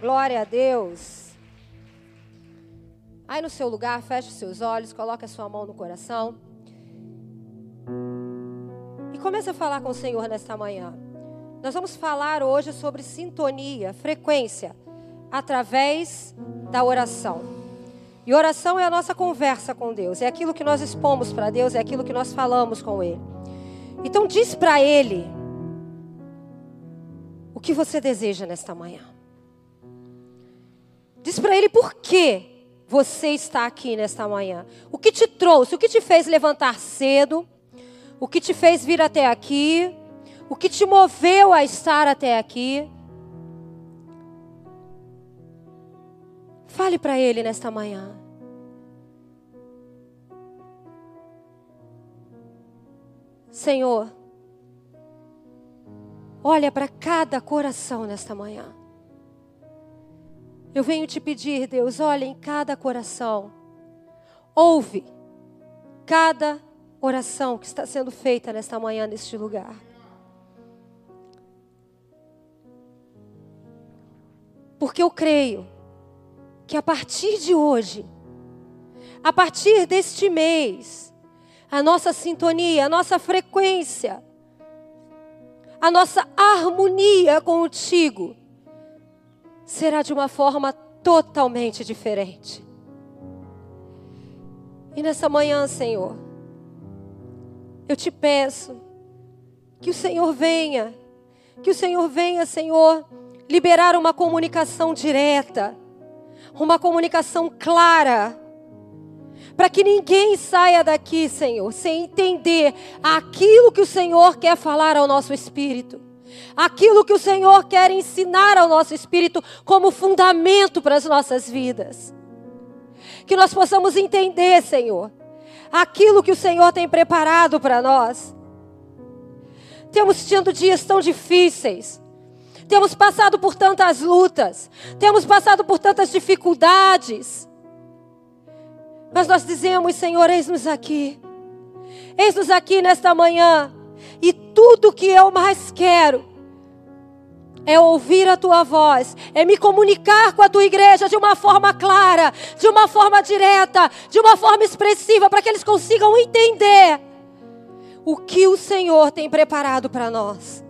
Glória a Deus. Aí no seu lugar, feche os seus olhos, coloque a sua mão no coração. E comece a falar com o Senhor nesta manhã. Nós vamos falar hoje sobre sintonia, frequência, através da oração. E oração é a nossa conversa com Deus, é aquilo que nós expomos para Deus, é aquilo que nós falamos com Ele. Então diz para Ele o que você deseja nesta manhã. Diz para Ele por que você está aqui nesta manhã. O que te trouxe, o que te fez levantar cedo, o que te fez vir até aqui, o que te moveu a estar até aqui. Fale para Ele nesta manhã. Senhor, olha para cada coração nesta manhã. Eu venho te pedir, Deus, olha em cada coração. Ouve cada oração que está sendo feita nesta manhã, neste lugar. Porque eu creio que a partir de hoje, a partir deste mês, a nossa sintonia, a nossa frequência, a nossa harmonia contigo será de uma forma totalmente diferente. E nessa manhã, Senhor, eu te peço que o Senhor venha, que o Senhor venha, Senhor, liberar uma comunicação direta uma comunicação clara, para que ninguém saia daqui, Senhor, sem entender aquilo que o Senhor quer falar ao nosso espírito, aquilo que o Senhor quer ensinar ao nosso espírito como fundamento para as nossas vidas. Que nós possamos entender, Senhor, aquilo que o Senhor tem preparado para nós. Temos tido dias tão difíceis, temos passado por tantas lutas, temos passado por tantas dificuldades. Mas nós dizemos, Senhor, eis-nos aqui. Eis-nos aqui nesta manhã. E tudo que eu mais quero é ouvir a tua voz, é me comunicar com a tua igreja de uma forma clara, de uma forma direta, de uma forma expressiva, para que eles consigam entender o que o Senhor tem preparado para nós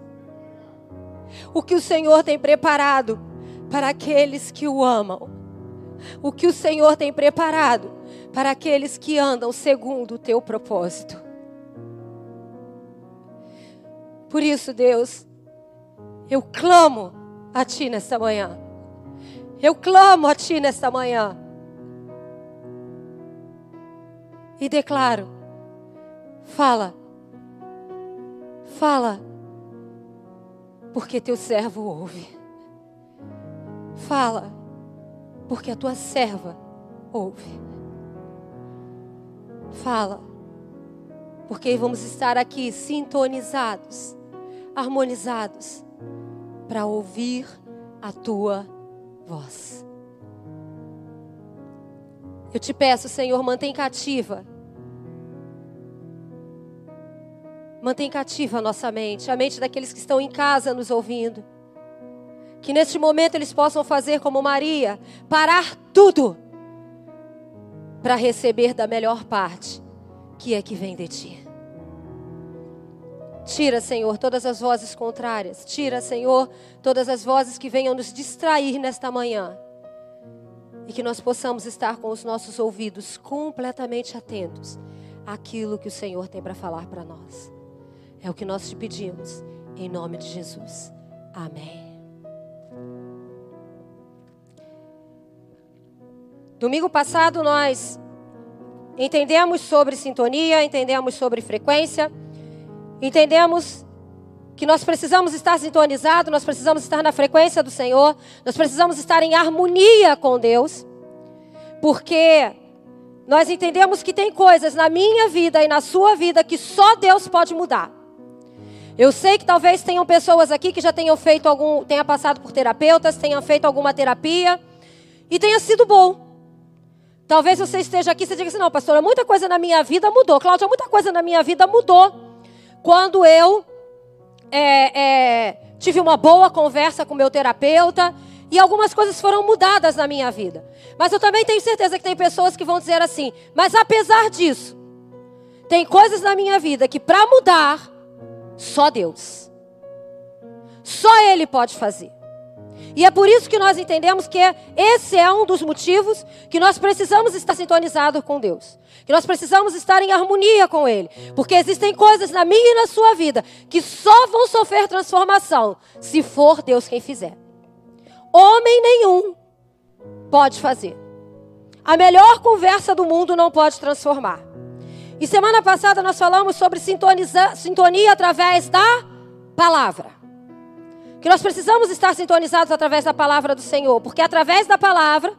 o que o Senhor tem preparado para aqueles que o amam. O que o Senhor tem preparado para aqueles que andam segundo o teu propósito. Por isso, Deus, eu clamo a Ti nesta manhã. Eu clamo a Ti nesta manhã. E declaro: fala, fala porque teu servo ouve. Fala, porque a tua serva ouve. Fala, porque vamos estar aqui sintonizados, harmonizados, para ouvir a tua voz. Eu te peço, Senhor, mantém cativa Mantém cativa a nossa mente, a mente daqueles que estão em casa nos ouvindo. Que neste momento eles possam fazer como Maria, parar tudo para receber da melhor parte, que é que vem de ti. Tira, Senhor, todas as vozes contrárias. Tira, Senhor, todas as vozes que venham nos distrair nesta manhã. E que nós possamos estar com os nossos ouvidos completamente atentos àquilo que o Senhor tem para falar para nós. É o que nós te pedimos, em nome de Jesus. Amém. Domingo passado nós entendemos sobre sintonia, entendemos sobre frequência, entendemos que nós precisamos estar sintonizados, nós precisamos estar na frequência do Senhor, nós precisamos estar em harmonia com Deus, porque nós entendemos que tem coisas na minha vida e na sua vida que só Deus pode mudar. Eu sei que talvez tenham pessoas aqui que já tenham feito algum, tenha passado por terapeutas, tenham feito alguma terapia e tenha sido bom. Talvez você esteja aqui e diga assim: não, pastora, muita coisa na minha vida mudou. Cláudia, muita coisa na minha vida mudou quando eu é, é, tive uma boa conversa com meu terapeuta E algumas coisas foram mudadas na minha vida. Mas eu também tenho certeza que tem pessoas que vão dizer assim: mas apesar disso, tem coisas na minha vida que para mudar, só Deus. Só Ele pode fazer. E é por isso que nós entendemos que esse é um dos motivos que nós precisamos estar sintonizados com Deus. Que nós precisamos estar em harmonia com Ele. Porque existem coisas na minha e na sua vida que só vão sofrer transformação se for Deus quem fizer. Homem nenhum pode fazer. A melhor conversa do mundo não pode transformar. E semana passada nós falamos sobre sintonia através da palavra. Que nós precisamos estar sintonizados através da palavra do Senhor, porque é através da palavra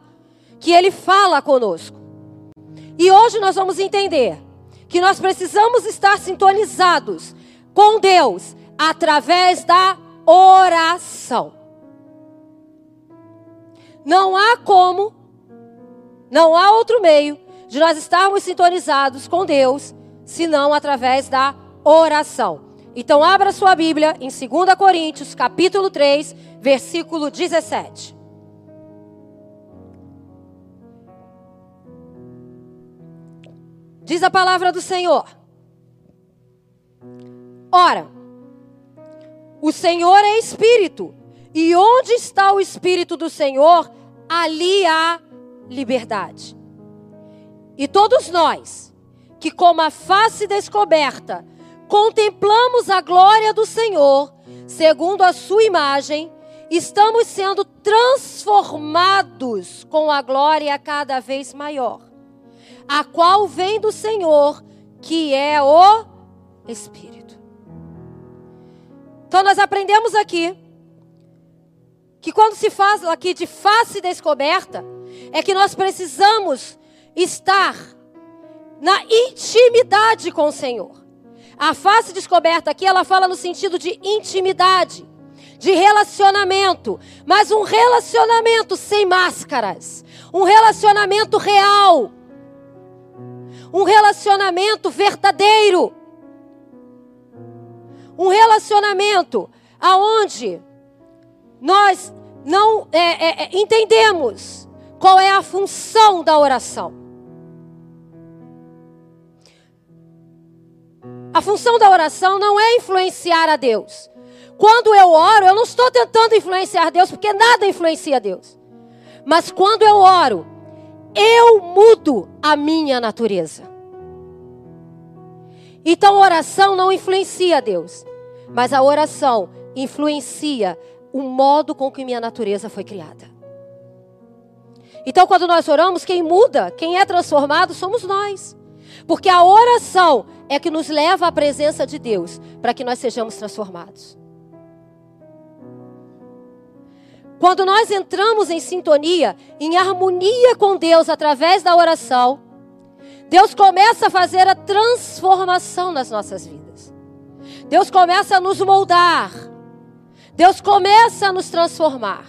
que ele fala conosco. E hoje nós vamos entender que nós precisamos estar sintonizados com Deus através da oração. Não há como, não há outro meio de nós estarmos sintonizados com Deus senão através da oração. Então abra sua Bíblia em 2 Coríntios, capítulo 3, versículo 17. Diz a palavra do Senhor. Ora, o Senhor é espírito, e onde está o espírito do Senhor, ali há liberdade. E todos nós, que como a face descoberta, contemplamos a glória do Senhor, segundo a sua imagem, estamos sendo transformados com a glória cada vez maior, a qual vem do Senhor, que é o Espírito. Então nós aprendemos aqui que quando se faz aqui de face descoberta, é que nós precisamos estar na intimidade com o Senhor. A face descoberta aqui, ela fala no sentido de intimidade, de relacionamento, mas um relacionamento sem máscaras, um relacionamento real, um relacionamento verdadeiro, um relacionamento aonde nós não é, é, é entendemos qual é a função da oração. A função da oração não é influenciar a Deus. Quando eu oro, eu não estou tentando influenciar Deus, porque nada influencia Deus. Mas quando eu oro, eu mudo a minha natureza. Então a oração não influencia Deus, mas a oração influencia o modo com que minha natureza foi criada. Então, quando nós oramos, quem muda, quem é transformado, somos nós. Porque a oração é que nos leva à presença de Deus para que nós sejamos transformados. Quando nós entramos em sintonia, em harmonia com Deus através da oração, Deus começa a fazer a transformação nas nossas vidas. Deus começa a nos moldar. Deus começa a nos transformar.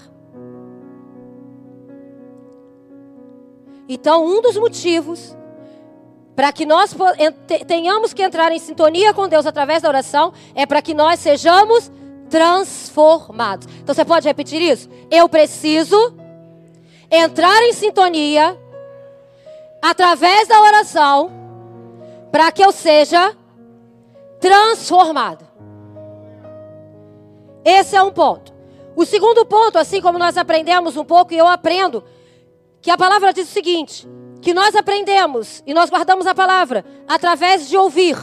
Então, um dos motivos para que nós tenhamos que entrar em sintonia com Deus através da oração, é para que nós sejamos transformados. Então você pode repetir isso? Eu preciso entrar em sintonia através da oração para que eu seja transformado. Esse é um ponto. O segundo ponto, assim como nós aprendemos um pouco, e eu aprendo, que a palavra diz o seguinte: que nós aprendemos e nós guardamos a palavra através de ouvir.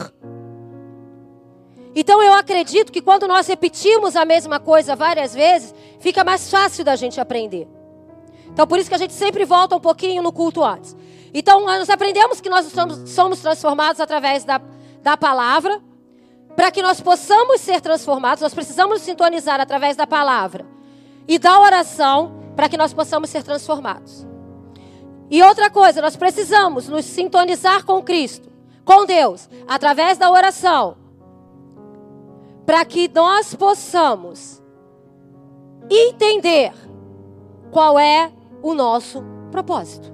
Então eu acredito que quando nós repetimos a mesma coisa várias vezes, fica mais fácil da gente aprender. Então por isso que a gente sempre volta um pouquinho no culto antes. Então nós aprendemos que nós somos, somos transformados através da, da palavra. Para que nós possamos ser transformados, nós precisamos sintonizar através da palavra e da oração para que nós possamos ser transformados. E outra coisa, nós precisamos nos sintonizar com Cristo, com Deus, através da oração, para que nós possamos entender qual é o nosso propósito.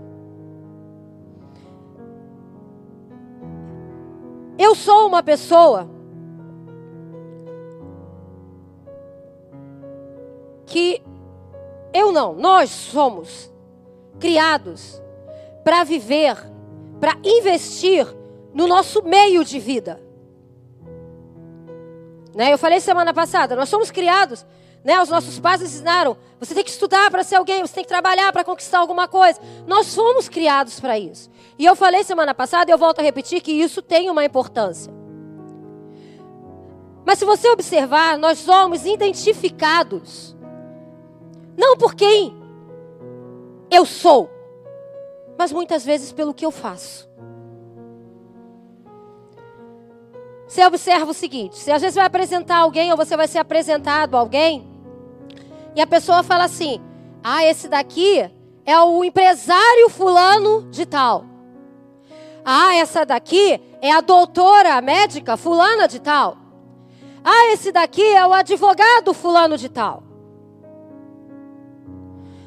Eu sou uma pessoa que eu não, nós somos criados para viver, para investir no nosso meio de vida. Né? Eu falei semana passada, nós somos criados, né? os nossos pais ensinaram, você tem que estudar para ser alguém, você tem que trabalhar para conquistar alguma coisa. Nós fomos criados para isso. E eu falei semana passada, e eu volto a repetir, que isso tem uma importância. Mas se você observar, nós somos identificados, não por quem eu sou, mas muitas vezes pelo que eu faço. Você observa o seguinte: você às vezes vai apresentar alguém ou você vai ser apresentado a alguém, e a pessoa fala assim: ah, esse daqui é o empresário fulano de tal. Ah, essa daqui é a doutora médica fulana de tal. Ah, esse daqui é o advogado fulano de tal.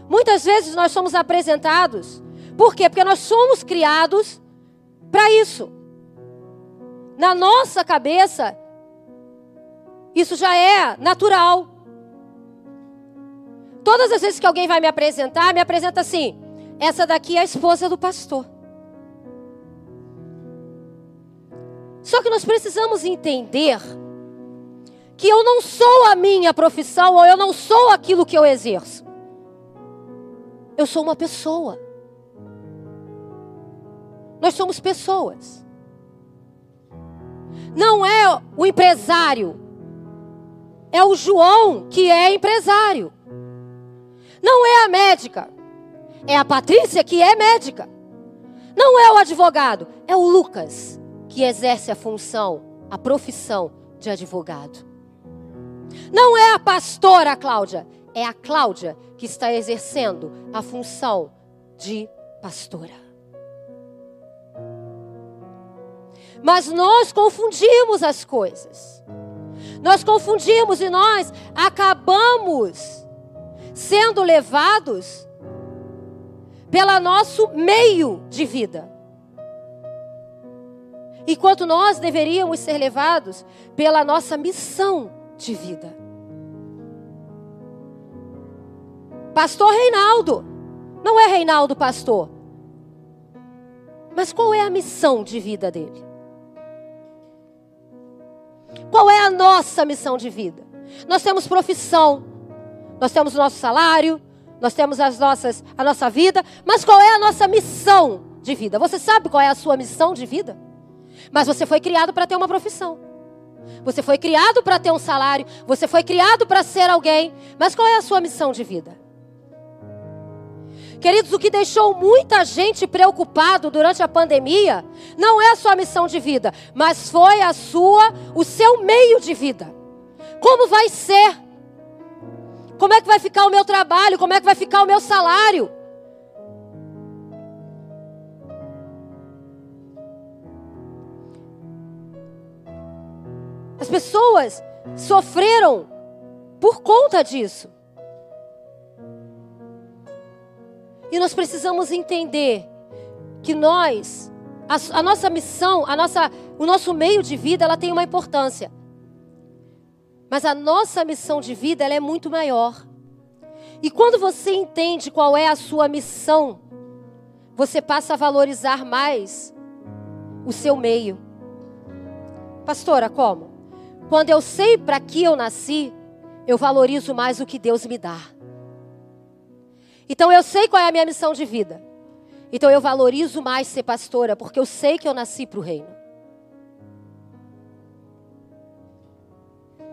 Muitas vezes nós somos apresentados por quê? Porque nós somos criados para isso. Na nossa cabeça, isso já é natural. Todas as vezes que alguém vai me apresentar, me apresenta assim: essa daqui é a esposa do pastor. Só que nós precisamos entender que eu não sou a minha profissão ou eu não sou aquilo que eu exerço. Eu sou uma pessoa. Nós somos pessoas. Não é o empresário. É o João que é empresário. Não é a médica. É a Patrícia que é médica. Não é o advogado. É o Lucas que exerce a função, a profissão de advogado. Não é a pastora Cláudia. É a Cláudia que está exercendo a função de pastora. Mas nós confundimos as coisas. Nós confundimos e nós acabamos sendo levados pelo nosso meio de vida. Enquanto nós deveríamos ser levados pela nossa missão de vida. Pastor Reinaldo, não é Reinaldo pastor. Mas qual é a missão de vida dele? Qual é a nossa missão de vida? Nós temos profissão, nós temos o nosso salário, nós temos as nossas, a nossa vida, mas qual é a nossa missão de vida? Você sabe qual é a sua missão de vida? Mas você foi criado para ter uma profissão. Você foi criado para ter um salário, você foi criado para ser alguém, mas qual é a sua missão de vida? Queridos, o que deixou muita gente preocupado durante a pandemia não é a sua missão de vida, mas foi a sua, o seu meio de vida. Como vai ser? Como é que vai ficar o meu trabalho? Como é que vai ficar o meu salário? As pessoas sofreram por conta disso. E nós precisamos entender que nós, a, a, nossa missão, a nossa, o nosso meio de vida, ela tem uma importância. Mas a nossa missão de vida, ela é muito maior. E quando você entende qual é a sua missão, você passa a valorizar mais o seu meio. Pastora, como? Quando eu sei para que eu nasci, eu valorizo mais o que Deus me dá. Então eu sei qual é a minha missão de vida. Então eu valorizo mais ser pastora, porque eu sei que eu nasci para o reino.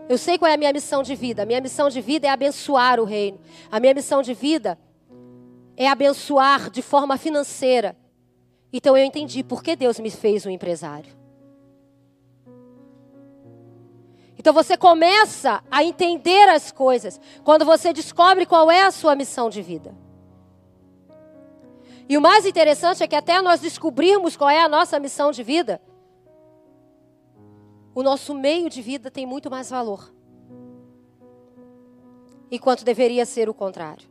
Eu sei qual é a minha missão de vida. A minha missão de vida é abençoar o reino. A minha missão de vida é abençoar de forma financeira. Então eu entendi por que Deus me fez um empresário. Então você começa a entender as coisas quando você descobre qual é a sua missão de vida. E o mais interessante é que até nós descobrirmos qual é a nossa missão de vida, o nosso meio de vida tem muito mais valor. Enquanto deveria ser o contrário.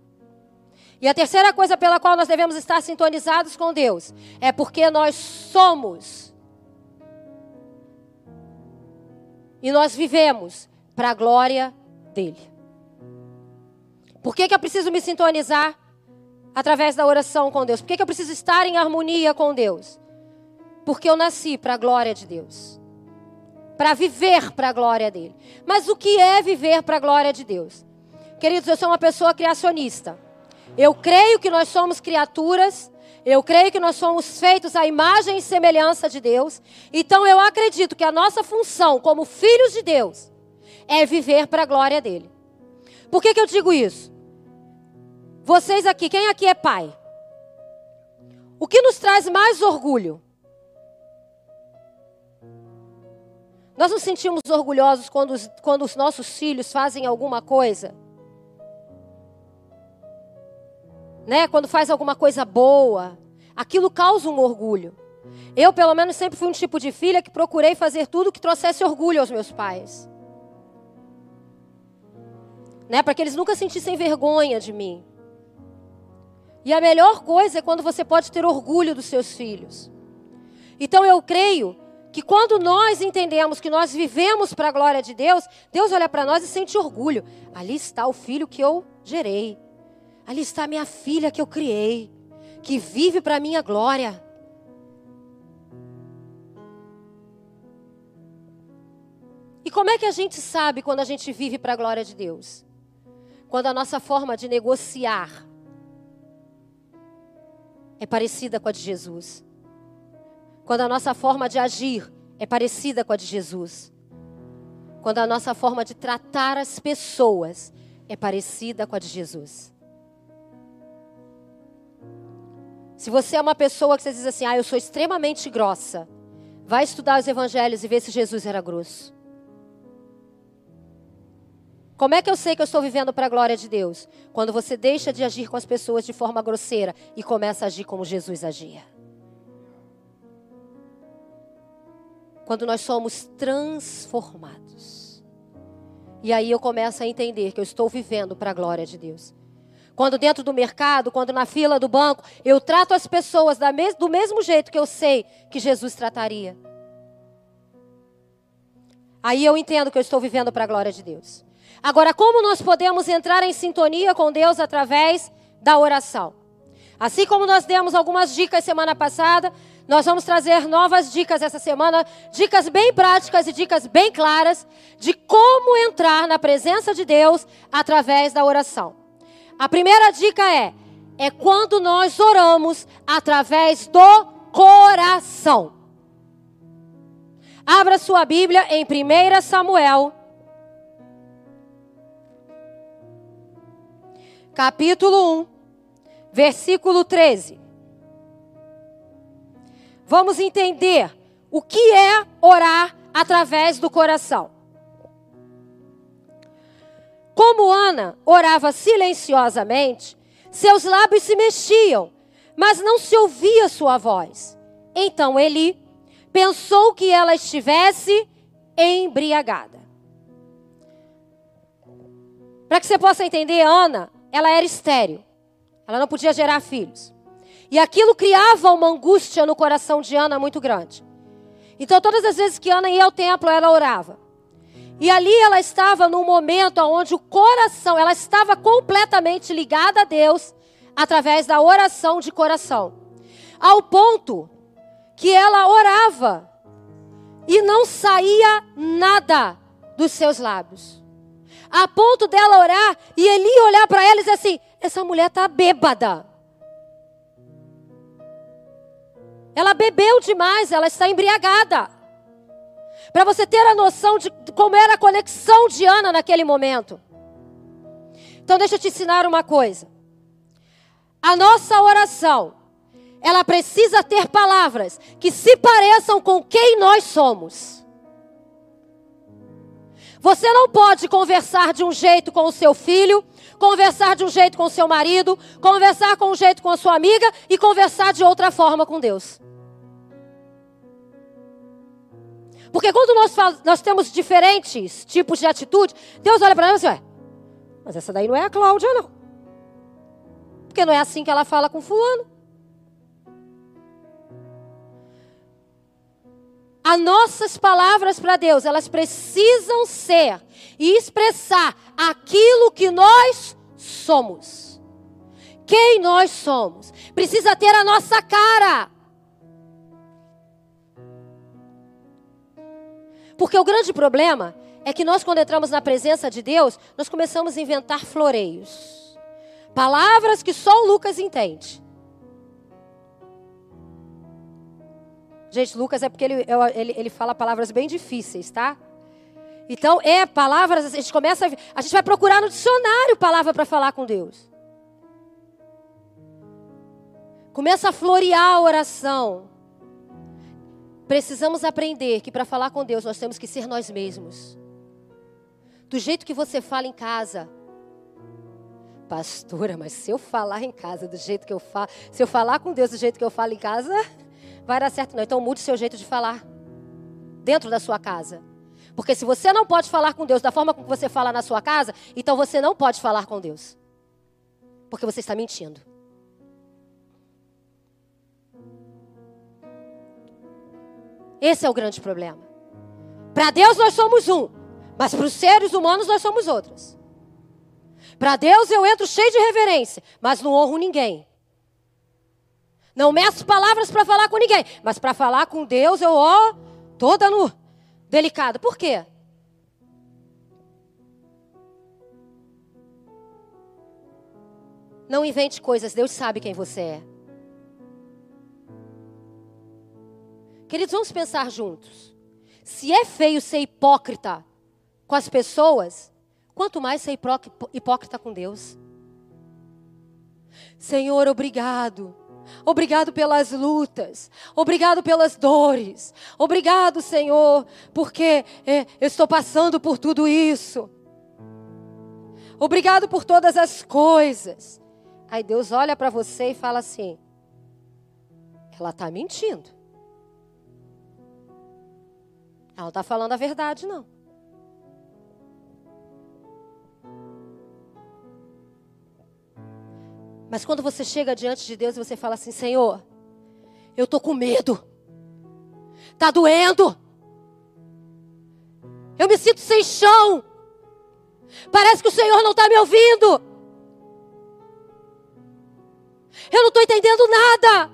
E a terceira coisa pela qual nós devemos estar sintonizados com Deus é porque nós somos e nós vivemos para a glória dele. Por que, que eu preciso me sintonizar através da oração com Deus? Por que, que eu preciso estar em harmonia com Deus? Porque eu nasci para a glória de Deus. Para viver para a glória dele. Mas o que é viver para a glória de Deus? Queridos, eu sou uma pessoa criacionista. Eu creio que nós somos criaturas eu creio que nós somos feitos à imagem e semelhança de Deus. Então eu acredito que a nossa função como filhos de Deus é viver para a glória dele. Por que, que eu digo isso? Vocês aqui, quem aqui é pai? O que nos traz mais orgulho? Nós nos sentimos orgulhosos quando os, quando os nossos filhos fazem alguma coisa? Né? Quando faz alguma coisa boa, aquilo causa um orgulho. Eu, pelo menos, sempre fui um tipo de filha que procurei fazer tudo que trouxesse orgulho aos meus pais. Né? Para que eles nunca sentissem vergonha de mim. E a melhor coisa é quando você pode ter orgulho dos seus filhos. Então eu creio que quando nós entendemos que nós vivemos para a glória de Deus, Deus olha para nós e sente orgulho. Ali está o filho que eu gerei. Ali está minha filha que eu criei, que vive para a minha glória. E como é que a gente sabe quando a gente vive para a glória de Deus? Quando a nossa forma de negociar é parecida com a de Jesus. Quando a nossa forma de agir é parecida com a de Jesus. Quando a nossa forma de tratar as pessoas é parecida com a de Jesus. Se você é uma pessoa que você diz assim, ah, eu sou extremamente grossa, vai estudar os evangelhos e ver se Jesus era grosso. Como é que eu sei que eu estou vivendo para a glória de Deus? Quando você deixa de agir com as pessoas de forma grosseira e começa a agir como Jesus agia. Quando nós somos transformados. E aí eu começo a entender que eu estou vivendo para a glória de Deus. Quando dentro do mercado, quando na fila do banco, eu trato as pessoas do mesmo jeito que eu sei que Jesus trataria. Aí eu entendo que eu estou vivendo para a glória de Deus. Agora, como nós podemos entrar em sintonia com Deus através da oração? Assim como nós demos algumas dicas semana passada, nós vamos trazer novas dicas essa semana, dicas bem práticas e dicas bem claras de como entrar na presença de Deus através da oração. A primeira dica é: é quando nós oramos através do coração. Abra sua Bíblia em 1 Samuel, capítulo 1, versículo 13. Vamos entender o que é orar através do coração. Como Ana orava silenciosamente, seus lábios se mexiam, mas não se ouvia sua voz. Então Eli pensou que ela estivesse embriagada. Para que você possa entender, Ana, ela era estéril. Ela não podia gerar filhos. E aquilo criava uma angústia no coração de Ana muito grande. Então, todas as vezes que Ana ia ao templo, ela orava. E ali ela estava num momento onde o coração, ela estava completamente ligada a Deus através da oração de coração. Ao ponto que ela orava e não saía nada dos seus lábios. A ponto dela orar e ele olhar para ela e dizer assim: essa mulher está bêbada. Ela bebeu demais, ela está embriagada. Para você ter a noção de como era a conexão de Ana naquele momento. Então, deixa eu te ensinar uma coisa. A nossa oração, ela precisa ter palavras que se pareçam com quem nós somos. Você não pode conversar de um jeito com o seu filho, conversar de um jeito com o seu marido, conversar com um jeito com a sua amiga e conversar de outra forma com Deus. Porque quando nós, nós temos diferentes tipos de atitude, Deus olha para nós e diz, mas essa daí não é a Cláudia, não. Porque não é assim que ela fala com fulano. As nossas palavras para Deus, elas precisam ser e expressar aquilo que nós somos. Quem nós somos. Precisa ter a nossa cara. Porque o grande problema é que nós, quando entramos na presença de Deus, nós começamos a inventar floreios. Palavras que só o Lucas entende. Gente, Lucas é porque ele, ele, ele fala palavras bem difíceis, tá? Então, é palavras, a gente começa a, a gente vai procurar no dicionário palavra para falar com Deus. Começa a florear a oração. Precisamos aprender que para falar com Deus nós temos que ser nós mesmos. Do jeito que você fala em casa. Pastora, mas se eu falar em casa do jeito que eu falo, se eu falar com Deus do jeito que eu falo em casa, vai dar certo não. Então mude seu jeito de falar dentro da sua casa. Porque se você não pode falar com Deus da forma como você fala na sua casa, então você não pode falar com Deus. Porque você está mentindo. Esse é o grande problema. Para Deus nós somos um, mas para os seres humanos nós somos outros. Para Deus eu entro cheio de reverência, mas não honro ninguém. Não meço palavras para falar com ninguém, mas para falar com Deus eu ó toda no delicada. Por quê? Não invente coisas, Deus sabe quem você é. Queridos, vamos pensar juntos. Se é feio ser hipócrita com as pessoas, quanto mais ser hipócrita com Deus. Senhor, obrigado. Obrigado pelas lutas, obrigado pelas dores, obrigado, Senhor, porque é, eu estou passando por tudo isso. Obrigado por todas as coisas. Aí Deus olha para você e fala assim: ela está mentindo. Ela não está falando a verdade, não. Mas quando você chega diante de Deus e você fala assim: Senhor, eu estou com medo, está doendo, eu me sinto sem chão, parece que o Senhor não está me ouvindo, eu não estou entendendo nada.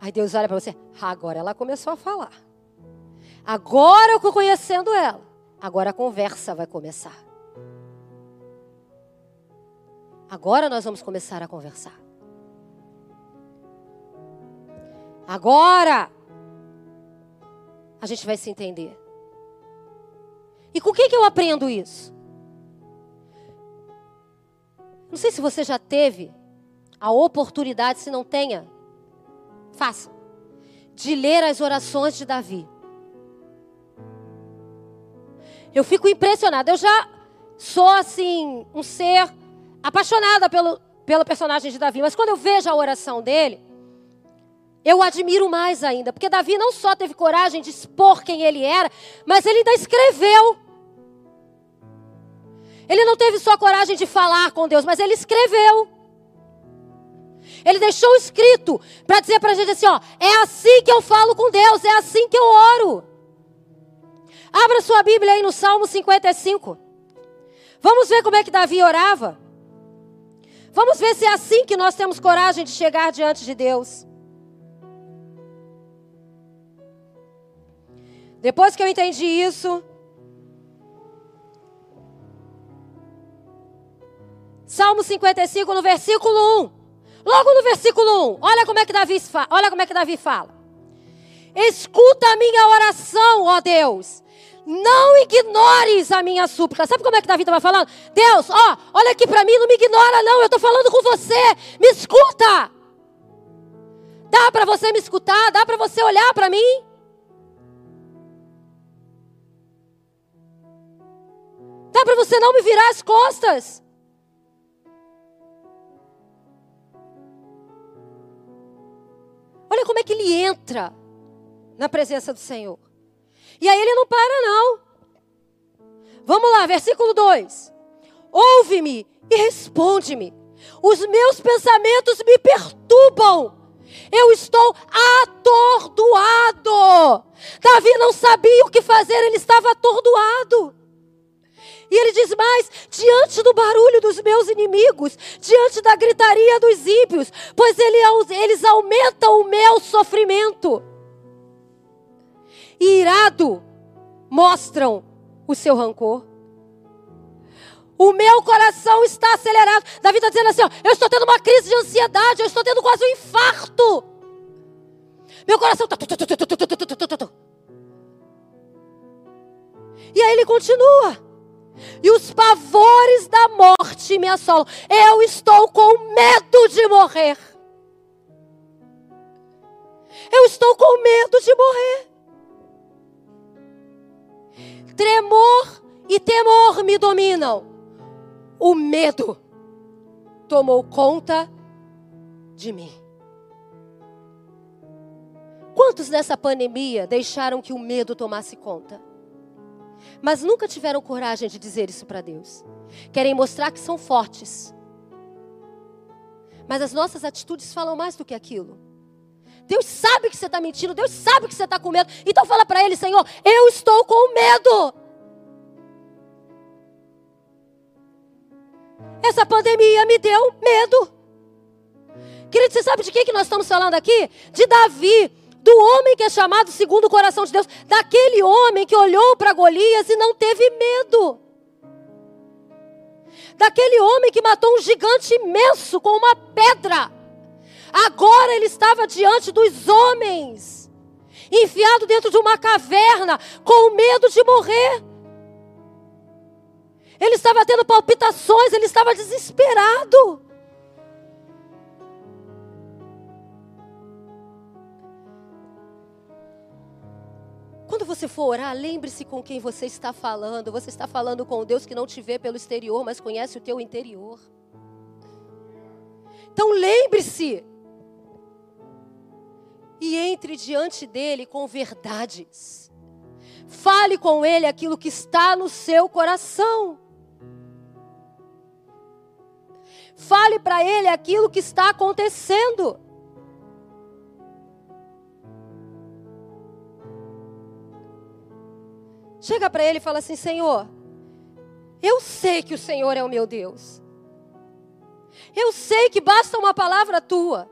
Aí Deus olha para você, agora ela começou a falar. Agora eu estou conhecendo ela. Agora a conversa vai começar. Agora nós vamos começar a conversar. Agora a gente vai se entender. E com quem que eu aprendo isso? Não sei se você já teve a oportunidade, se não tenha, faça, de ler as orações de Davi. Eu fico impressionada. Eu já sou assim, um ser apaixonada pelo, pelo personagem de Davi, mas quando eu vejo a oração dele, eu admiro mais ainda, porque Davi não só teve coragem de expor quem ele era, mas ele ainda escreveu. Ele não teve só coragem de falar com Deus, mas ele escreveu. Ele deixou escrito para dizer para a gente assim: ó, é assim que eu falo com Deus, é assim que eu oro. Abra sua Bíblia aí no Salmo 55. Vamos ver como é que Davi orava. Vamos ver se é assim que nós temos coragem de chegar diante de Deus. Depois que eu entendi isso, Salmo 55, no versículo 1. Logo no versículo 1, olha como é que Davi. Olha como é que Davi fala. Escuta a minha oração, ó Deus, não ignores a minha súplica. Sabe como é que Davi estava falando? Deus, ó, olha aqui para mim, não me ignora não, eu estou falando com você, me escuta. Dá para você me escutar? Dá para você olhar para mim? Dá para você não me virar as costas? Olha como é que ele entra na presença do Senhor. E aí ele não para, não. Vamos lá, versículo 2. Ouve-me e responde-me. Os meus pensamentos me perturbam. Eu estou atordoado. Davi não sabia o que fazer, ele estava atordoado. E ele diz mais: diante do barulho dos meus inimigos, diante da gritaria dos ímpios, pois eles aumentam o meu sofrimento. E irado, mostram o seu rancor. O meu coração está acelerado. Davi está dizendo assim: ó, eu estou tendo uma crise de ansiedade, eu estou tendo quase um infarto. Meu coração está. E aí ele continua. E os pavores da morte me assolam. Eu estou com medo de morrer. Eu estou com medo de morrer. Tremor e temor me dominam. O medo tomou conta de mim. Quantos nessa pandemia deixaram que o medo tomasse conta? Mas nunca tiveram coragem de dizer isso para Deus. Querem mostrar que são fortes. Mas as nossas atitudes falam mais do que aquilo. Deus sabe que você está mentindo, Deus sabe que você está com medo. Então fala para Ele, Senhor, eu estou com medo. Essa pandemia me deu medo. Querido, você sabe de quem que nós estamos falando aqui? De Davi, do homem que é chamado segundo o coração de Deus, daquele homem que olhou para Golias e não teve medo. Daquele homem que matou um gigante imenso com uma pedra. Agora ele estava diante dos homens, enfiado dentro de uma caverna, com medo de morrer. Ele estava tendo palpitações, ele estava desesperado. Quando você for orar, lembre-se com quem você está falando. Você está falando com Deus que não te vê pelo exterior, mas conhece o teu interior. Então lembre-se. E entre diante dele com verdades. Fale com ele aquilo que está no seu coração. Fale para ele aquilo que está acontecendo. Chega para ele e fala assim: Senhor, eu sei que o Senhor é o meu Deus. Eu sei que basta uma palavra tua.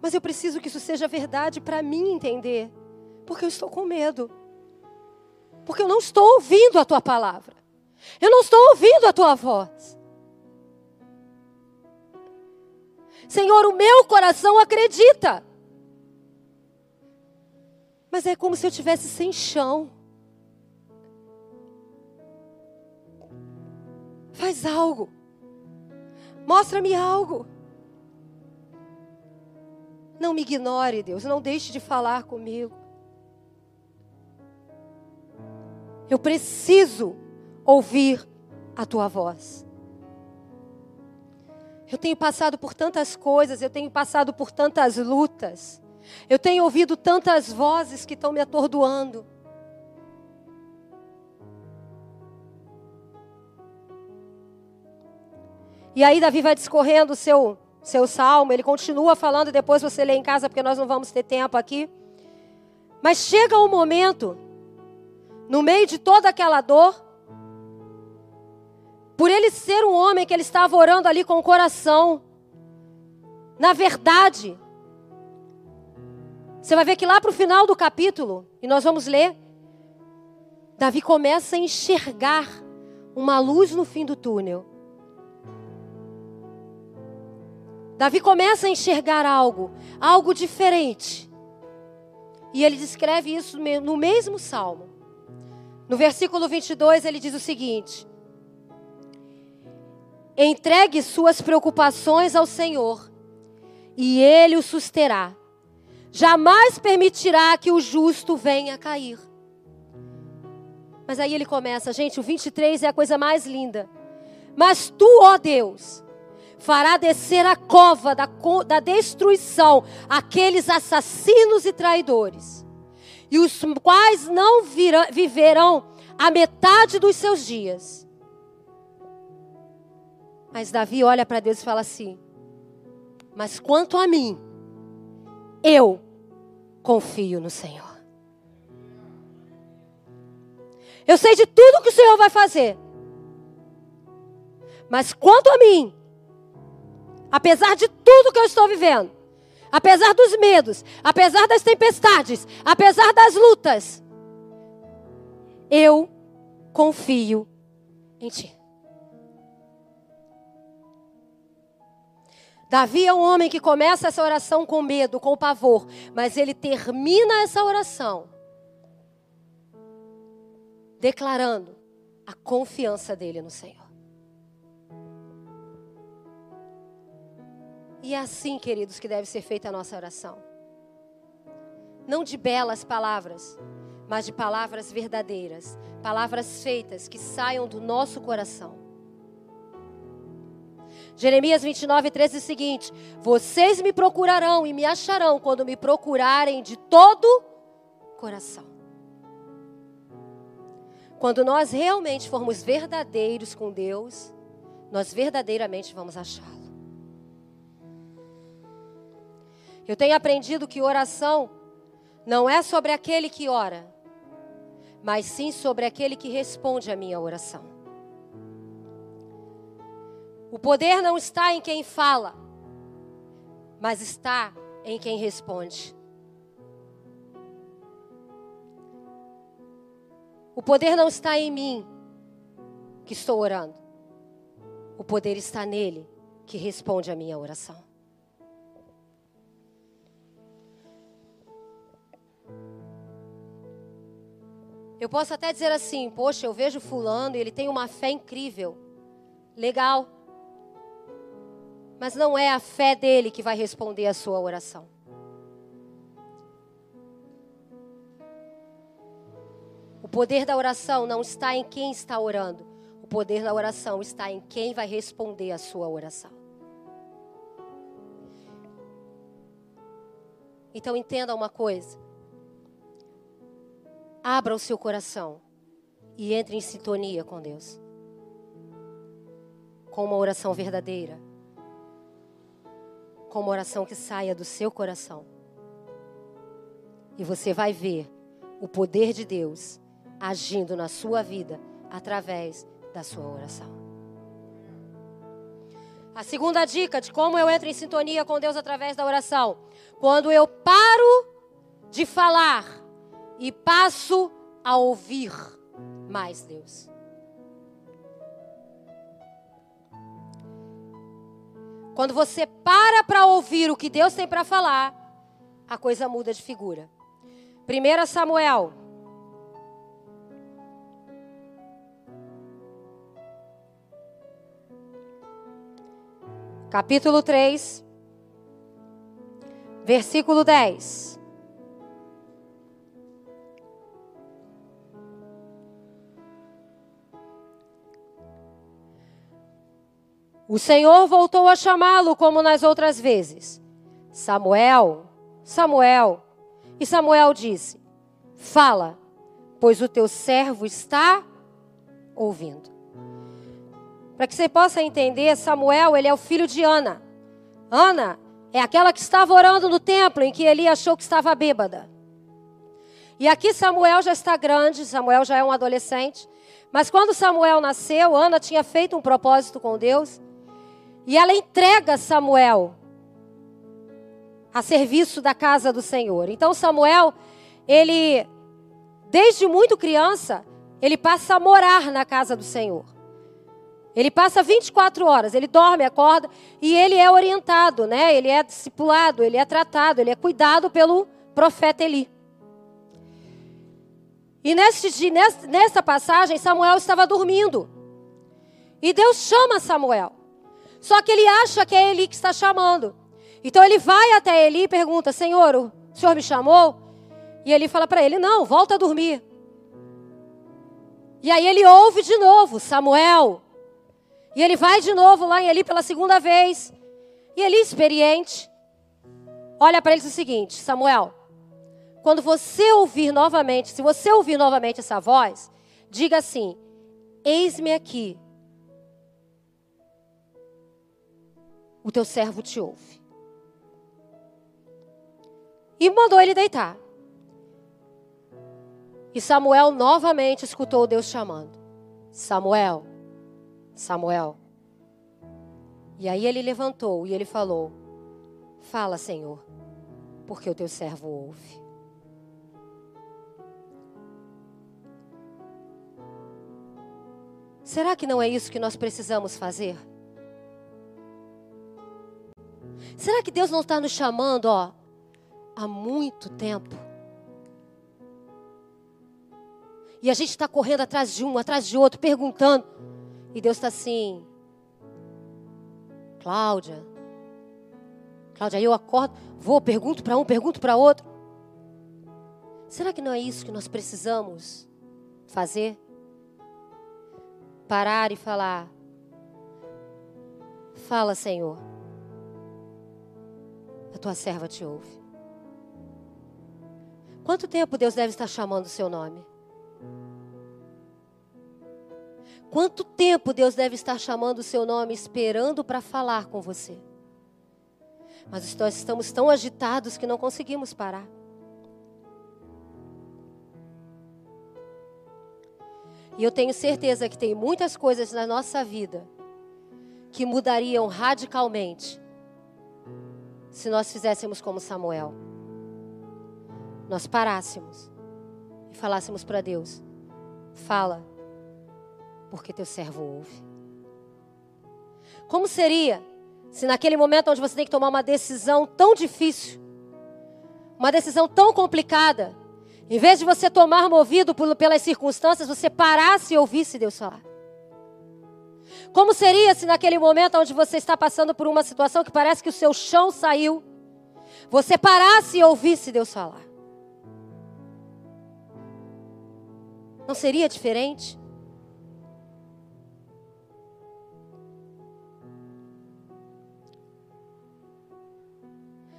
Mas eu preciso que isso seja verdade para mim entender. Porque eu estou com medo. Porque eu não estou ouvindo a tua palavra. Eu não estou ouvindo a tua voz. Senhor, o meu coração acredita. Mas é como se eu tivesse sem chão. Faz algo. Mostra-me algo. Não me ignore, Deus. Não deixe de falar comigo. Eu preciso ouvir a tua voz. Eu tenho passado por tantas coisas, eu tenho passado por tantas lutas. Eu tenho ouvido tantas vozes que estão me atordoando. E aí Davi vai discorrendo o seu, seu salmo, ele continua falando, depois você lê em casa, porque nós não vamos ter tempo aqui. Mas chega um momento, no meio de toda aquela dor, por ele ser um homem que ele estava orando ali com o coração, na verdade, você vai ver que lá para o final do capítulo, e nós vamos ler, Davi começa a enxergar uma luz no fim do túnel. Davi começa a enxergar algo, algo diferente. E ele descreve isso no mesmo salmo. No versículo 22, ele diz o seguinte: Entregue suas preocupações ao Senhor, e Ele o susterá jamais permitirá que o justo venha a cair. Mas aí ele começa, gente, o 23 é a coisa mais linda. Mas tu, ó Deus, fará descer a cova da, da destruição aqueles assassinos e traidores, e os quais não virão, viverão a metade dos seus dias. Mas Davi olha para Deus e fala assim: Mas quanto a mim, eu confio no Senhor. Eu sei de tudo que o Senhor vai fazer. Mas quanto a mim, apesar de tudo que eu estou vivendo, apesar dos medos, apesar das tempestades, apesar das lutas, eu confio em Ti. Davi é um homem que começa essa oração com medo, com pavor, mas ele termina essa oração declarando a confiança dele no Senhor. E é assim, queridos, que deve ser feita a nossa oração. Não de belas palavras, mas de palavras verdadeiras, palavras feitas que saiam do nosso coração. Jeremias 29, 13 diz o seguinte: Vocês me procurarão e me acharão quando me procurarem de todo coração. Quando nós realmente formos verdadeiros com Deus, nós verdadeiramente vamos achá-lo. Eu tenho aprendido que oração não é sobre aquele que ora, mas sim sobre aquele que responde à minha oração. O poder não está em quem fala, mas está em quem responde. O poder não está em mim, que estou orando. O poder está nele, que responde à minha oração. Eu posso até dizer assim: poxa, eu vejo Fulano e ele tem uma fé incrível. Legal. Mas não é a fé dele que vai responder a sua oração. O poder da oração não está em quem está orando. O poder da oração está em quem vai responder a sua oração. Então entenda uma coisa. Abra o seu coração e entre em sintonia com Deus. Com uma oração verdadeira. Com uma oração que saia do seu coração. E você vai ver o poder de Deus agindo na sua vida através da sua oração. A segunda dica de como eu entro em sintonia com Deus através da oração. Quando eu paro de falar e passo a ouvir mais Deus. Quando você para para ouvir o que Deus tem para falar, a coisa muda de figura. 1 Samuel. Capítulo 3, versículo 10. O Senhor voltou a chamá-lo como nas outras vezes. Samuel, Samuel. E Samuel disse: Fala, pois o teu servo está ouvindo. Para que você possa entender, Samuel, ele é o filho de Ana. Ana é aquela que estava orando no templo em que Eli achou que estava bêbada. E aqui Samuel já está grande, Samuel já é um adolescente. Mas quando Samuel nasceu, Ana tinha feito um propósito com Deus. E ela entrega Samuel a serviço da casa do Senhor. Então Samuel, ele desde muito criança, ele passa a morar na casa do Senhor. Ele passa 24 horas, ele dorme, acorda e ele é orientado, né? Ele é discipulado, ele é tratado, ele é cuidado pelo profeta Eli. E nesse, nessa passagem, Samuel estava dormindo. E Deus chama Samuel. Só que ele acha que é Eli que está chamando. Então ele vai até Eli e pergunta: Senhor, o senhor me chamou? E ele fala para ele: Não, volta a dormir. E aí ele ouve de novo: Samuel. E ele vai de novo lá em Eli pela segunda vez. E Eli, experiente, olha para ele o seguinte: Samuel, quando você ouvir novamente, se você ouvir novamente essa voz, diga assim: Eis-me aqui o teu servo te ouve. E mandou ele deitar. E Samuel novamente escutou Deus chamando: Samuel, Samuel. E aí ele levantou e ele falou: Fala, Senhor, porque o teu servo ouve. Será que não é isso que nós precisamos fazer? Será que Deus não está nos chamando, ó, há muito tempo? E a gente está correndo atrás de um, atrás de outro, perguntando. E Deus está assim, Cláudia, Cláudia, eu acordo, vou, pergunto para um, pergunto para outro. Será que não é isso que nós precisamos fazer? Parar e falar. Fala, Senhor. A tua serva te ouve. Quanto tempo Deus deve estar chamando o seu nome? Quanto tempo Deus deve estar chamando o seu nome, esperando para falar com você? Mas nós estamos tão agitados que não conseguimos parar. E eu tenho certeza que tem muitas coisas na nossa vida que mudariam radicalmente se nós fizéssemos como Samuel. Nós parássemos e falássemos para Deus: fala, porque teu servo ouve. Como seria se naquele momento onde você tem que tomar uma decisão tão difícil, uma decisão tão complicada, em vez de você tomar movido pelas circunstâncias, você parasse e ouvisse Deus falar? Como seria se naquele momento onde você está passando por uma situação que parece que o seu chão saiu, você parasse e ouvisse Deus falar? Não seria diferente?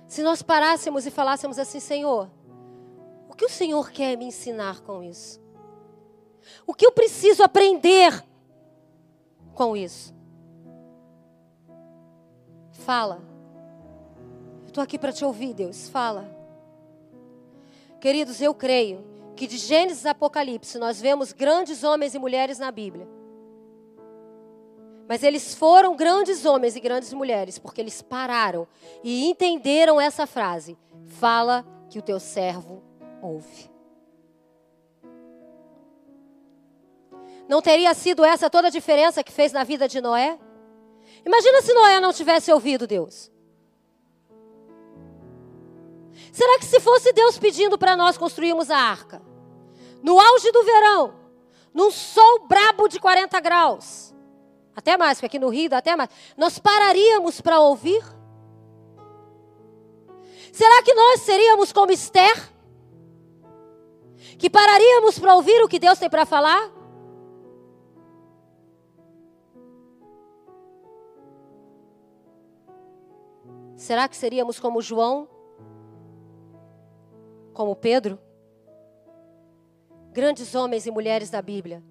Se nós parássemos e falássemos assim, Senhor, o que o Senhor quer me ensinar com isso? O que eu preciso aprender com isso? Fala. Estou aqui para te ouvir, Deus. Fala. Queridos, eu creio que de Gênesis a Apocalipse nós vemos grandes homens e mulheres na Bíblia mas eles foram grandes homens e grandes mulheres, porque eles pararam e entenderam essa frase: fala que o teu servo ouve. Não teria sido essa toda a diferença que fez na vida de Noé? Imagina se Noé não tivesse ouvido Deus. Será que se fosse Deus pedindo para nós construirmos a arca, no auge do verão, num sol brabo de 40 graus, até mais, porque aqui no Rio dá até mais. Nós pararíamos para ouvir? Será que nós seríamos como Esther? Que pararíamos para ouvir o que Deus tem para falar? Será que seríamos como João? Como Pedro? Grandes homens e mulheres da Bíblia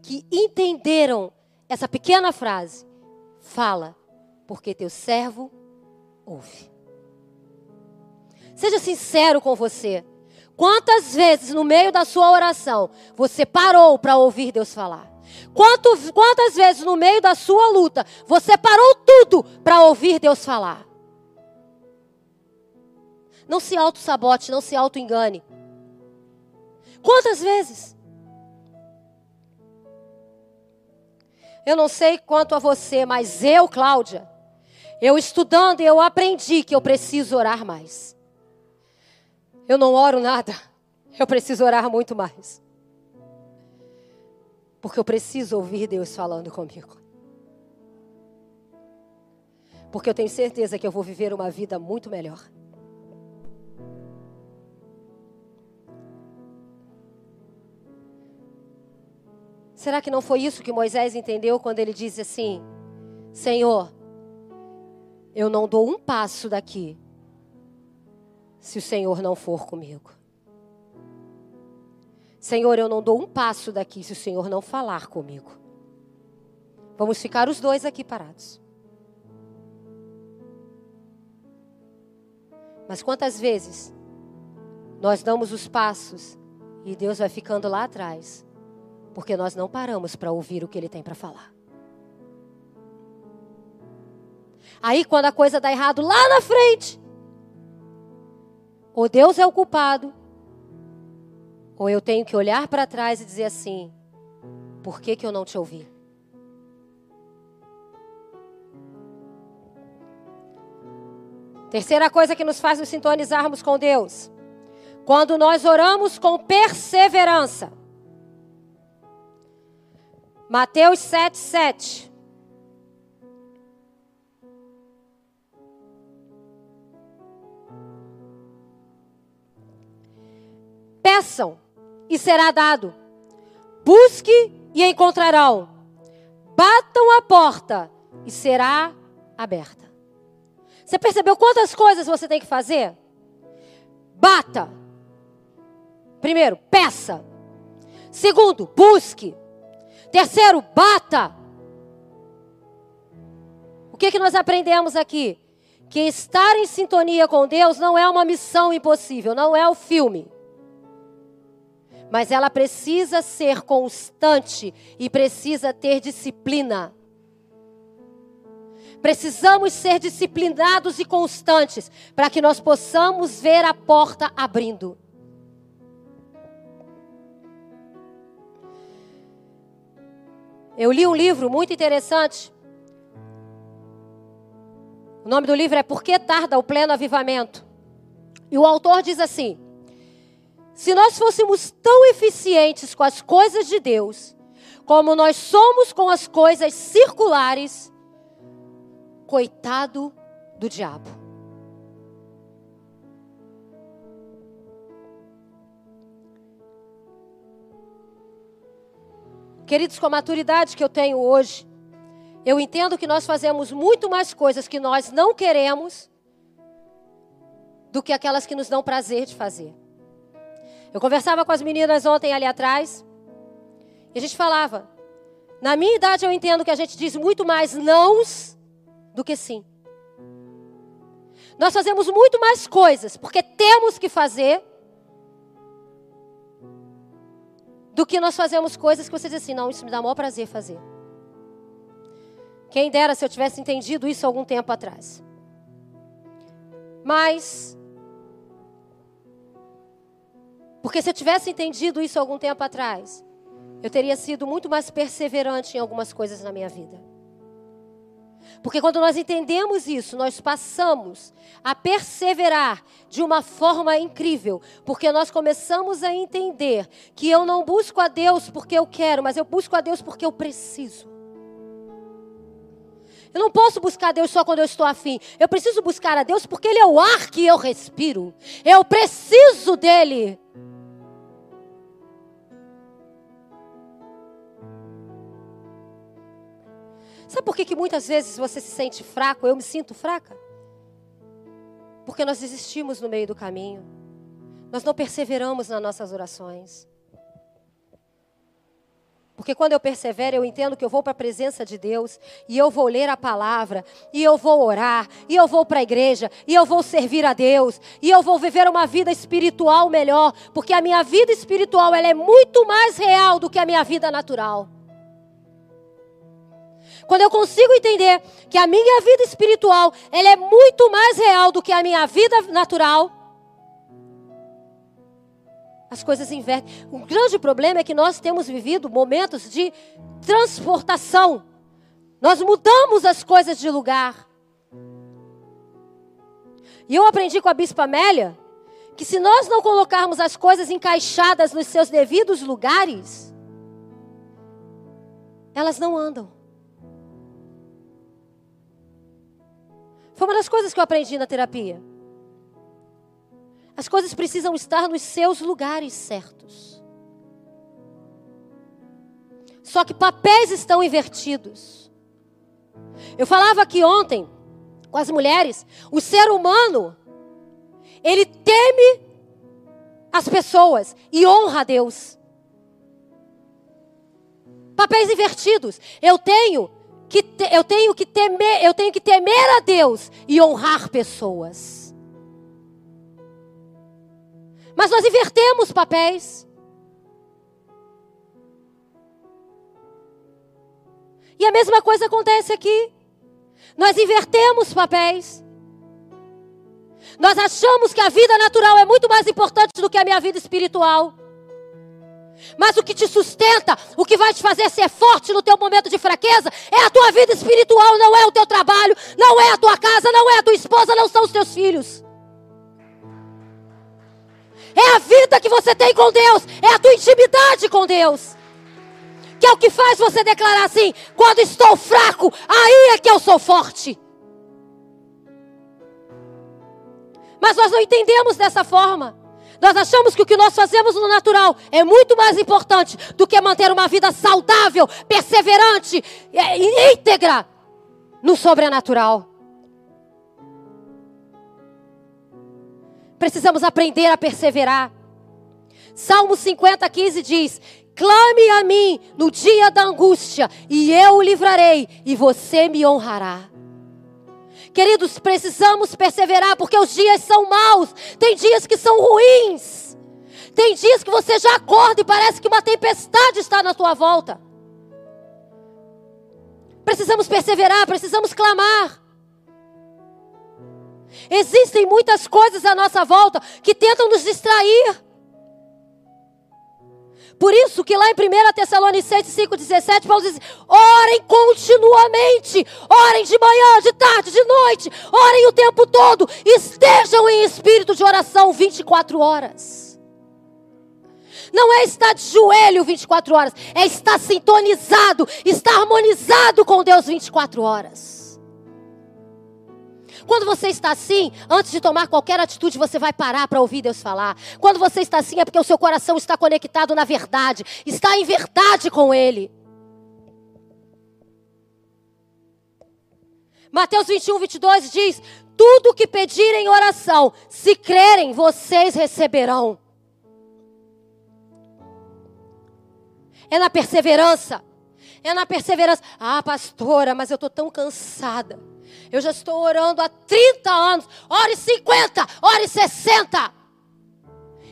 que entenderam essa pequena frase: fala, porque teu servo ouve. Seja sincero com você. Quantas vezes no meio da sua oração você parou para ouvir Deus falar? Quantas, quantas vezes no meio da sua luta você parou tudo para ouvir Deus falar? Não se auto-sabote, não se auto-engane. Quantas vezes? Eu não sei quanto a você, mas eu, Cláudia, eu estudando, eu aprendi que eu preciso orar mais. Eu não oro nada, eu preciso orar muito mais. Porque eu preciso ouvir Deus falando comigo. Porque eu tenho certeza que eu vou viver uma vida muito melhor. Será que não foi isso que Moisés entendeu quando ele disse assim: Senhor, eu não dou um passo daqui se o Senhor não for comigo. Senhor, eu não dou um passo daqui se o Senhor não falar comigo. Vamos ficar os dois aqui parados. Mas quantas vezes nós damos os passos E Deus vai ficando lá atrás, porque nós não paramos para ouvir o que Ele tem para falar. Aí, quando a coisa dá errado lá na frente, ou Deus é o culpado, ou eu tenho que olhar para trás e dizer assim: por que, que eu não te ouvi? Terceira coisa que nos faz nos sintonizarmos com Deus. Quando nós oramos com perseverança. Mateus 7, 7. Peçam e será dado. Busque e encontrarão. Batam a porta e será aberta. Você percebeu quantas coisas você tem que fazer? Bata. Primeiro, peça. Segundo, busque. Terceiro, bata. O que, que nós aprendemos aqui? Que estar em sintonia com Deus não é uma missão impossível, não é o filme. Mas ela precisa ser constante e precisa ter disciplina. Precisamos ser disciplinados e constantes para que nós possamos ver a porta abrindo. Eu li um livro muito interessante. O nome do livro é Por que tarda o pleno avivamento? E o autor diz assim: Se nós fôssemos tão eficientes com as coisas de Deus, como nós somos com as coisas circulares, coitado do diabo. Queridos, com a maturidade que eu tenho hoje, eu entendo que nós fazemos muito mais coisas que nós não queremos do que aquelas que nos dão prazer de fazer. Eu conversava com as meninas ontem ali atrás, e a gente falava, na minha idade eu entendo que a gente diz muito mais nãos do que sim. Nós fazemos muito mais coisas porque temos que fazer do que nós fazemos coisas que você diz assim, não, isso me dá maior prazer fazer. Quem dera se eu tivesse entendido isso algum tempo atrás. Mas porque se eu tivesse entendido isso algum tempo atrás, eu teria sido muito mais perseverante em algumas coisas na minha vida. Porque quando nós entendemos isso, nós passamos a perseverar de uma forma incrível, porque nós começamos a entender que eu não busco a Deus porque eu quero, mas eu busco a Deus porque eu preciso. Eu não posso buscar a Deus só quando eu estou afim. Eu preciso buscar a Deus porque Ele é o ar que eu respiro. Eu preciso dEle. Sabe por que, que muitas vezes você se sente fraco? Eu me sinto fraca? Porque nós desistimos no meio do caminho. Nós não perseveramos nas nossas orações. Porque quando eu persevero, eu entendo que eu vou para a presença de Deus, e eu vou ler a palavra, e eu vou orar, e eu vou para a igreja, e eu vou servir a Deus, e eu vou viver uma vida espiritual melhor, porque a minha vida espiritual ela é muito mais real do que a minha vida natural. Quando eu consigo entender que a minha vida espiritual, ela é muito mais real do que a minha vida natural, as coisas invertem. O grande problema é que nós temos vivido momentos de transportação. Nós mudamos as coisas de lugar. E eu aprendi com a bispa Amélia que se nós não colocarmos as coisas encaixadas nos seus devidos lugares, elas não andam. Foi uma das coisas que eu aprendi na terapia. As coisas precisam estar nos seus lugares certos. Só que papéis estão invertidos. Eu falava aqui ontem com as mulheres, o ser humano ele teme as pessoas e honra a Deus. Papéis invertidos. Eu tenho que te, eu tenho que temer, eu tenho que temer a Deus e honrar pessoas. Mas nós invertemos papéis. E a mesma coisa acontece aqui. Nós invertemos papéis. Nós achamos que a vida natural é muito mais importante do que a minha vida espiritual. Mas o que te sustenta, o que vai te fazer ser forte no teu momento de fraqueza, é a tua vida espiritual, não é o teu trabalho, não é a tua casa, não é a tua esposa, não são os teus filhos. É a vida que você tem com Deus, é a tua intimidade com Deus. Que é o que faz você declarar assim: quando estou fraco, aí é que eu sou forte. Mas nós não entendemos dessa forma. Nós achamos que o que nós fazemos no natural é muito mais importante do que manter uma vida saudável, perseverante e íntegra no sobrenatural. Precisamos aprender a perseverar. Salmo 50, 15 diz: Clame a mim no dia da angústia, e eu o livrarei, e você me honrará. Queridos, precisamos perseverar porque os dias são maus. Tem dias que são ruins. Tem dias que você já acorda e parece que uma tempestade está na tua volta. Precisamos perseverar, precisamos clamar. Existem muitas coisas à nossa volta que tentam nos distrair. Por isso que lá em 1 Tessalonicenses 5,17, Paulo diz: orem continuamente, orem de manhã, de tarde, de noite, orem o tempo todo, estejam em espírito de oração 24 horas. Não é estar de joelho 24 horas, é estar sintonizado, estar harmonizado com Deus 24 horas. Quando você está assim, antes de tomar qualquer atitude, você vai parar para ouvir Deus falar. Quando você está assim, é porque o seu coração está conectado na verdade, está em verdade com Ele. Mateus 21, 22 diz: Tudo o que pedirem em oração, se crerem, vocês receberão. É na perseverança. É na perseverança. Ah, pastora, mas eu estou tão cansada. Eu já estou orando há 30 anos. Ore 50, ore 60.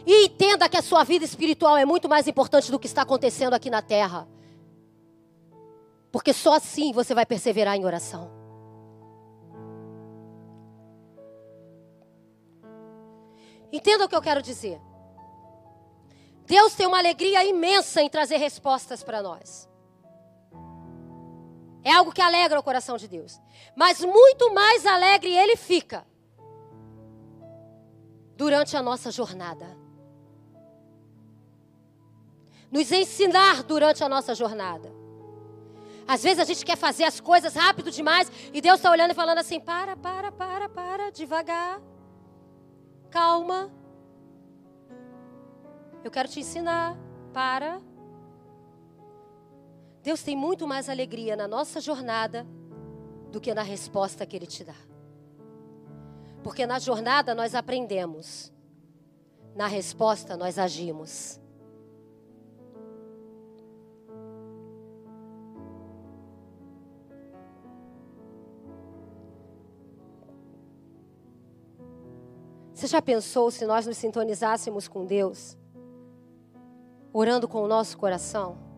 E entenda que a sua vida espiritual é muito mais importante do que está acontecendo aqui na terra. Porque só assim você vai perseverar em oração. Entenda o que eu quero dizer. Deus tem uma alegria imensa em trazer respostas para nós. É algo que alegra o coração de Deus. Mas muito mais alegre ele fica durante a nossa jornada. Nos ensinar durante a nossa jornada. Às vezes a gente quer fazer as coisas rápido demais e Deus está olhando e falando assim: para, para, para, para, devagar, calma. Eu quero te ensinar. Para. Deus tem muito mais alegria na nossa jornada do que na resposta que Ele te dá. Porque na jornada nós aprendemos, na resposta nós agimos. Você já pensou se nós nos sintonizássemos com Deus, orando com o nosso coração?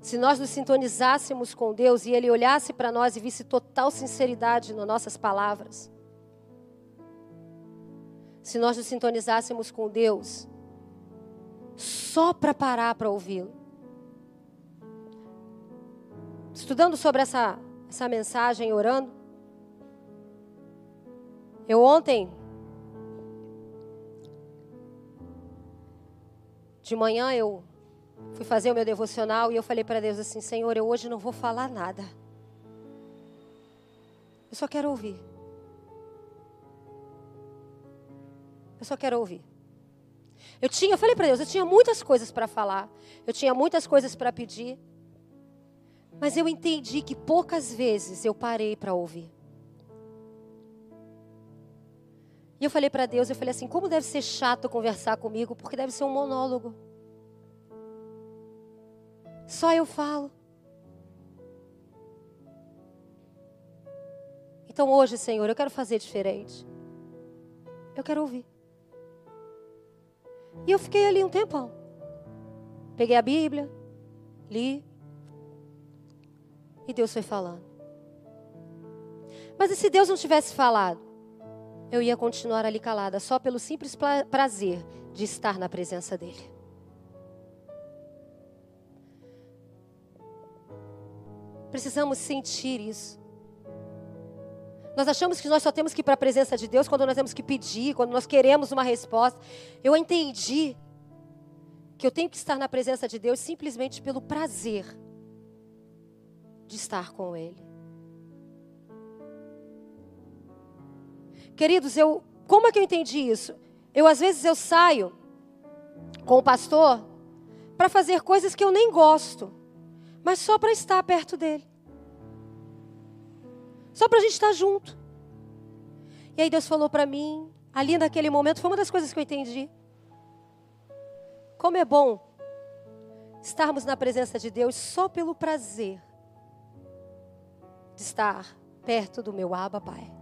Se nós nos sintonizássemos com Deus e Ele olhasse para nós e visse total sinceridade nas nossas palavras. Se nós nos sintonizássemos com Deus só para parar para ouvi-lo. Estudando sobre essa, essa mensagem, orando. Eu ontem, de manhã, eu Fui fazer o meu devocional e eu falei para Deus assim: Senhor, eu hoje não vou falar nada. Eu só quero ouvir. Eu só quero ouvir. Eu tinha, eu falei para Deus, eu tinha muitas coisas para falar. Eu tinha muitas coisas para pedir. Mas eu entendi que poucas vezes eu parei para ouvir. E eu falei para Deus, eu falei assim, como deve ser chato conversar comigo, porque deve ser um monólogo. Só eu falo. Então hoje, Senhor, eu quero fazer diferente. Eu quero ouvir. E eu fiquei ali um tempão. Peguei a Bíblia, li. E Deus foi falando. Mas e se Deus não tivesse falado? Eu ia continuar ali calada, só pelo simples prazer de estar na presença dEle. Precisamos sentir isso. Nós achamos que nós só temos que ir para a presença de Deus quando nós temos que pedir, quando nós queremos uma resposta. Eu entendi que eu tenho que estar na presença de Deus simplesmente pelo prazer de estar com Ele. Queridos, eu, como é que eu entendi isso? Eu às vezes eu saio com o pastor para fazer coisas que eu nem gosto, mas só para estar perto dele. Só para a gente estar junto. E aí Deus falou para mim, ali naquele momento, foi uma das coisas que eu entendi. Como é bom estarmos na presença de Deus só pelo prazer de estar perto do meu Abba Pai.